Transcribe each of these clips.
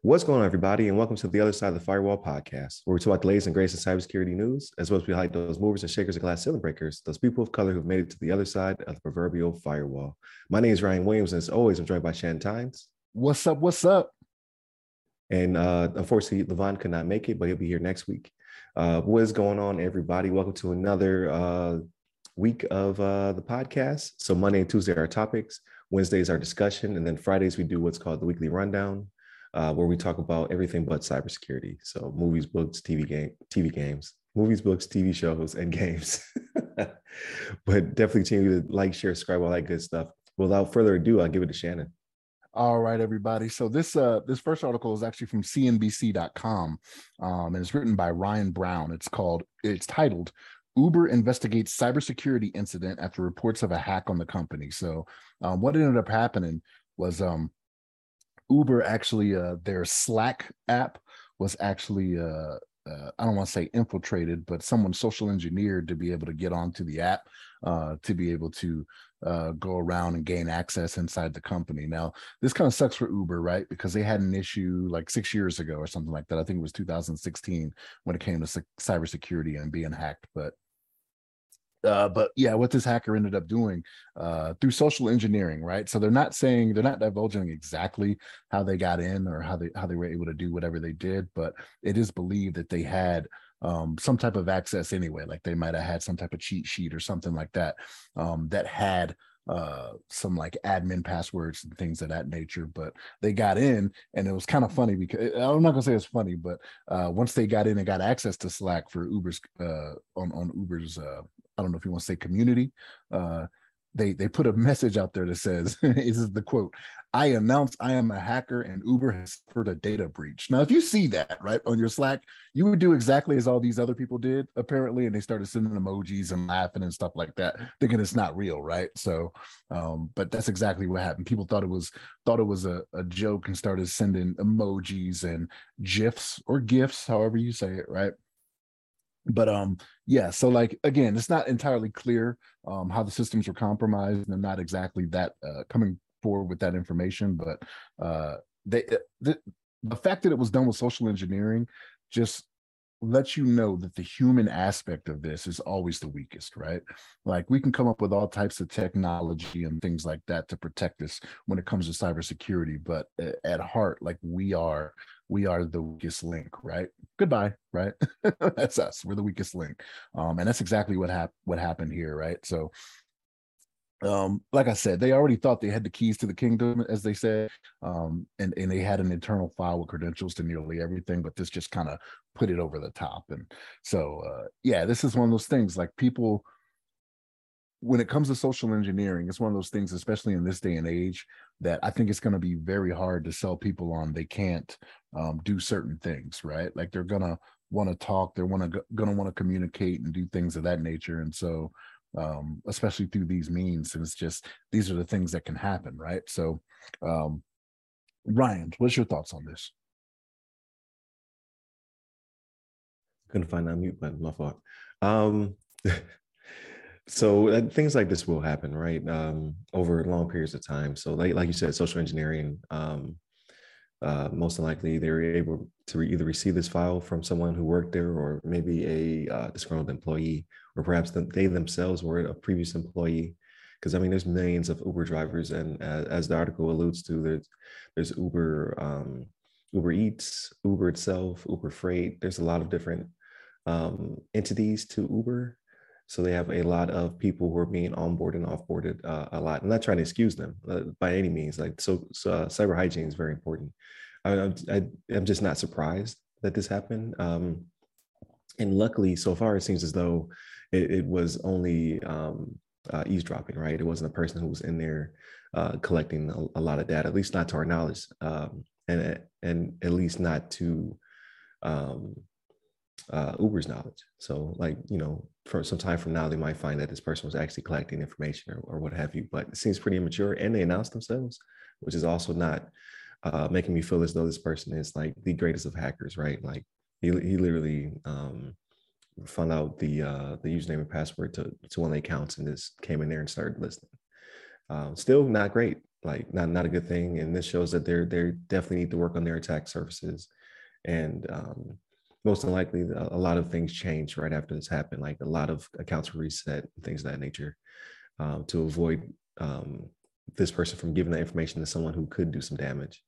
What's going on, everybody, and welcome to the Other Side of the Firewall podcast, where we talk about the latest and greatest in cybersecurity news, as well as we highlight those movers and shakers and glass ceiling breakers, those people of color who've made it to the other side of the proverbial firewall. My name is Ryan Williams, and as always, I'm joined by Shannon Tynes. What's up? What's up? And uh, unfortunately, Levon could not make it, but he'll be here next week. Uh, what is going on, everybody? Welcome to another uh, week of uh, the podcast. So Monday and Tuesday are our topics. Wednesdays our discussion, and then Fridays we do what's called the weekly rundown, uh, where we talk about everything but cybersecurity. So movies, books, TV game, TV games, movies, books, TV shows, and games. but definitely continue to like, share, subscribe, all that good stuff. Without further ado, I'll give it to Shannon. All right, everybody. So this uh this first article is actually from CNBC.com, um, and it's written by Ryan Browne. It's called it's titled Uber investigates cybersecurity incident after reports of a hack on the company. So, um, what ended up happening was um, Uber actually uh, their Slack app was actually uh, uh, I don't want to say infiltrated, but someone social engineered to be able to get onto the app uh, to be able to uh, go around and gain access inside the company. Now, this kind of sucks for Uber, right? Because they had an issue like six years ago or something like that. I think it was 2016 when it came to cybersecurity and being hacked. But uh, but yeah, what this hacker ended up doing uh, through social engineering, right? So they're not saying they're not divulging exactly how they got in or how they how they were able to do whatever they did, but it is believed that they had um, some type of access anyway, like they might have had some type of cheat sheet or something like that um, that had uh some like admin passwords and things of that nature but they got in and it was kind of funny because i'm not gonna say it's funny but uh once they got in and got access to slack for uber's uh on on uber's uh I don't know if you want to say community. Uh, they they put a message out there that says, "This is the quote: I announced I am a hacker and Uber has suffered a data breach." Now, if you see that right on your Slack, you would do exactly as all these other people did, apparently, and they started sending emojis and laughing and stuff like that, thinking it's not real, right? So, um, but that's exactly what happened. People thought it was thought it was a, a joke and started sending emojis and gifs or gifs, however you say it, right? But um yeah so like again it's not entirely clear um how the systems were compromised and not exactly that uh, coming forward with that information but uh they uh, the, the fact that it was done with social engineering just lets you know that the human aspect of this is always the weakest, right? Like we can come up with all types of technology and things like that to protect us when it comes to cybersecurity, but at heart, like we are we are the weakest link, right? Goodbye, right? that's us. We're the weakest link, um, and that's exactly what happened. What happened here, right? So, um, like I said, they already thought they had the keys to the kingdom, as they said, um, and and they had an internal file with credentials to nearly everything. But this just kind of put it over the top, and so uh, yeah, this is one of those things. Like people when it comes to social engineering, it's one of those things, especially in this day and age, that I think it's going to be very hard to sell people on. They can't um, do certain things, right? Like they're gonna want to talk, they're wanna gonna want to communicate and do things of that nature. And so, um, especially through these means, and it's just these are the things that can happen, right? So, um, Ryan, what's your thoughts on this? Couldn't find that mute button. My fault. Um, so uh, things like this will happen right um, over long periods of time. So like, like you said social engineering um, uh, most likely they were able to re- either receive this file from someone who worked there or maybe a uh, disgruntled employee or perhaps the, they themselves were a previous employee. Because i mean there's millions of uber drivers and as, as the article alludes to there's there's uber um, uber eats uber itself uber freight. There's a lot of different um, entities to uber so they have a lot of people who are being onboarded and offboarded uh, a lot. I'm not trying to excuse them uh, by any means. Like so, so uh, cyber hygiene is very important. I, I, am just not surprised that this happened. Um, and luckily, so far, it seems as though it, it was only um, uh, eavesdropping, right? It wasn't a person who was in there uh, collecting a, a, lot of data, at least not to our knowledge, um, and and at least not to um, uh, Uber's knowledge. So, like, you know, for some time from now, they might find that this person was actually collecting information or, or what have you. But it seems pretty immature, and they announced themselves, which is also not uh, making me feel as though this person is like the greatest of hackers, right? Like, he he literally um, found out the uh, the username and password to to one of the accounts and just came in there and started listening. Um, still not great, like not not a good thing. And this shows that they're they definitely need to work on their attack surfaces. And um, most likely, a lot of things changed right after this happened. Like a lot of accounts were reset, things of that nature, um, to avoid um, this person from giving that information to someone who could do some damage.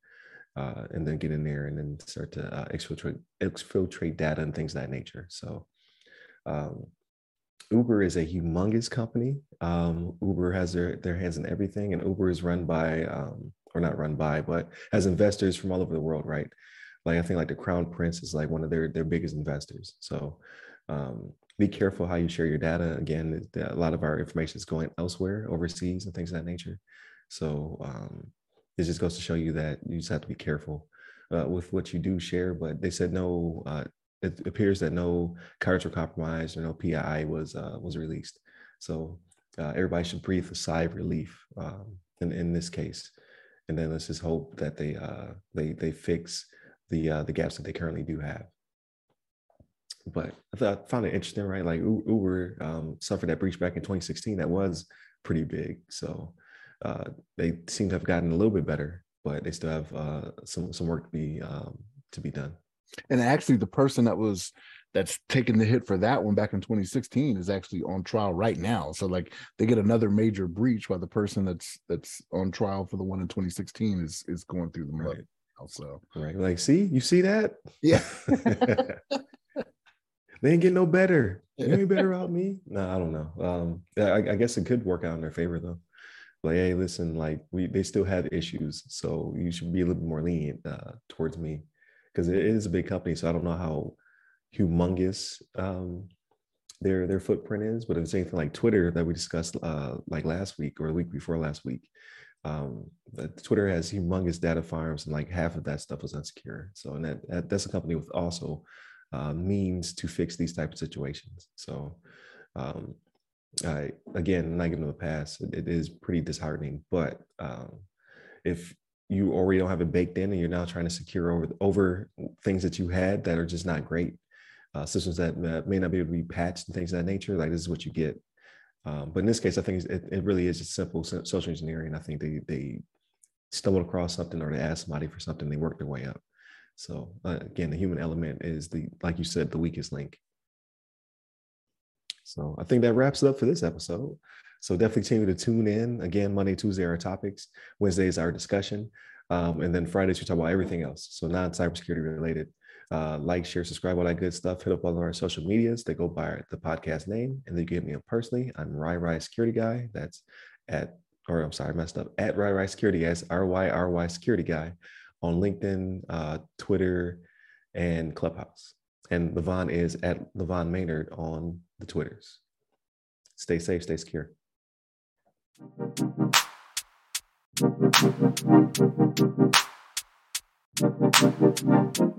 Uh, and then get in there and then start to uh, exfiltrate exfiltrate data and things of that nature. So um, Uber is a humongous company. Um, Uber has their their hands in everything, and Uber is run by, um, or not run by, but has investors from all over the world, right? Like I think like the Crown Prince is like one of their their biggest investors. So um, be careful how you share your data. Again, a lot of our information is going elsewhere, overseas, and things of that nature. So um, it just goes to show you that you just have to be careful uh, with what you do share. But they said no uh, it appears that no cards were compromised or no PII was uh, was released. So uh, everybody should breathe a sigh of relief um, in in this case, and then let's just hope that they uh, they they fix the uh, the gaps that they currently do have. But I, thought, I found it interesting, right? Like Uber um, suffered that breach back in 2016. That was pretty big. So uh, they seem to have gotten a little bit better, but they still have uh, some some work to be um, to be done. And actually, the person that was that's taking the hit for that one back in 2016 is actually on trial right now. So like they get another major breach while the person that's that's on trial for the one in 2016 is is going through the mud. Right. Also, right, like see, you see that? Yeah. they ain't getting no better. You ain't better about me. No, I don't know. Um, I, I guess it could work out in their favor though like hey listen like we they still have issues so you should be a little bit more lenient uh, towards me because it is a big company. So I don't know how humongous um, their their footprint is, but if it's anything like Twitter that we discussed uh, like last week or the week before last week, um, Twitter has humongous data farms, and like half of that stuff was unsecure. So, and that, that that's a company with also uh, means to fix these type of situations. So, um, I, again, not giving them a pass. It, it is pretty disheartening, but um, if you already don't have it baked in and you're now trying to secure over over things that you had that are just not great uh, systems that may not be able to be patched and things of that nature like this is what you get um, but in this case i think it, it really is just simple social engineering i think they they stumbled across something or they asked somebody for something they worked their way up so uh, again the human element is the like you said the weakest link so i think that wraps it up for this episode so definitely continue to tune in. Again, Monday, Tuesday are topics. Wednesday is our discussion. Um, and then Fridays, we talk about everything else. So non cybersecurity related. Uh, like, share, subscribe, all that good stuff. Hit up all of our social medias. They go by the podcast name. And they get me up personally. I'm Ry Ry Security Guy. That's at, or I'm sorry, I messed up. At Ry Ry Security Guy. R Y R Y Security Guy on LinkedIn, uh, Twitter, and Clubhouse. And Levon is at Levon Maynard on the Twitters. Stay safe, stay secure. You.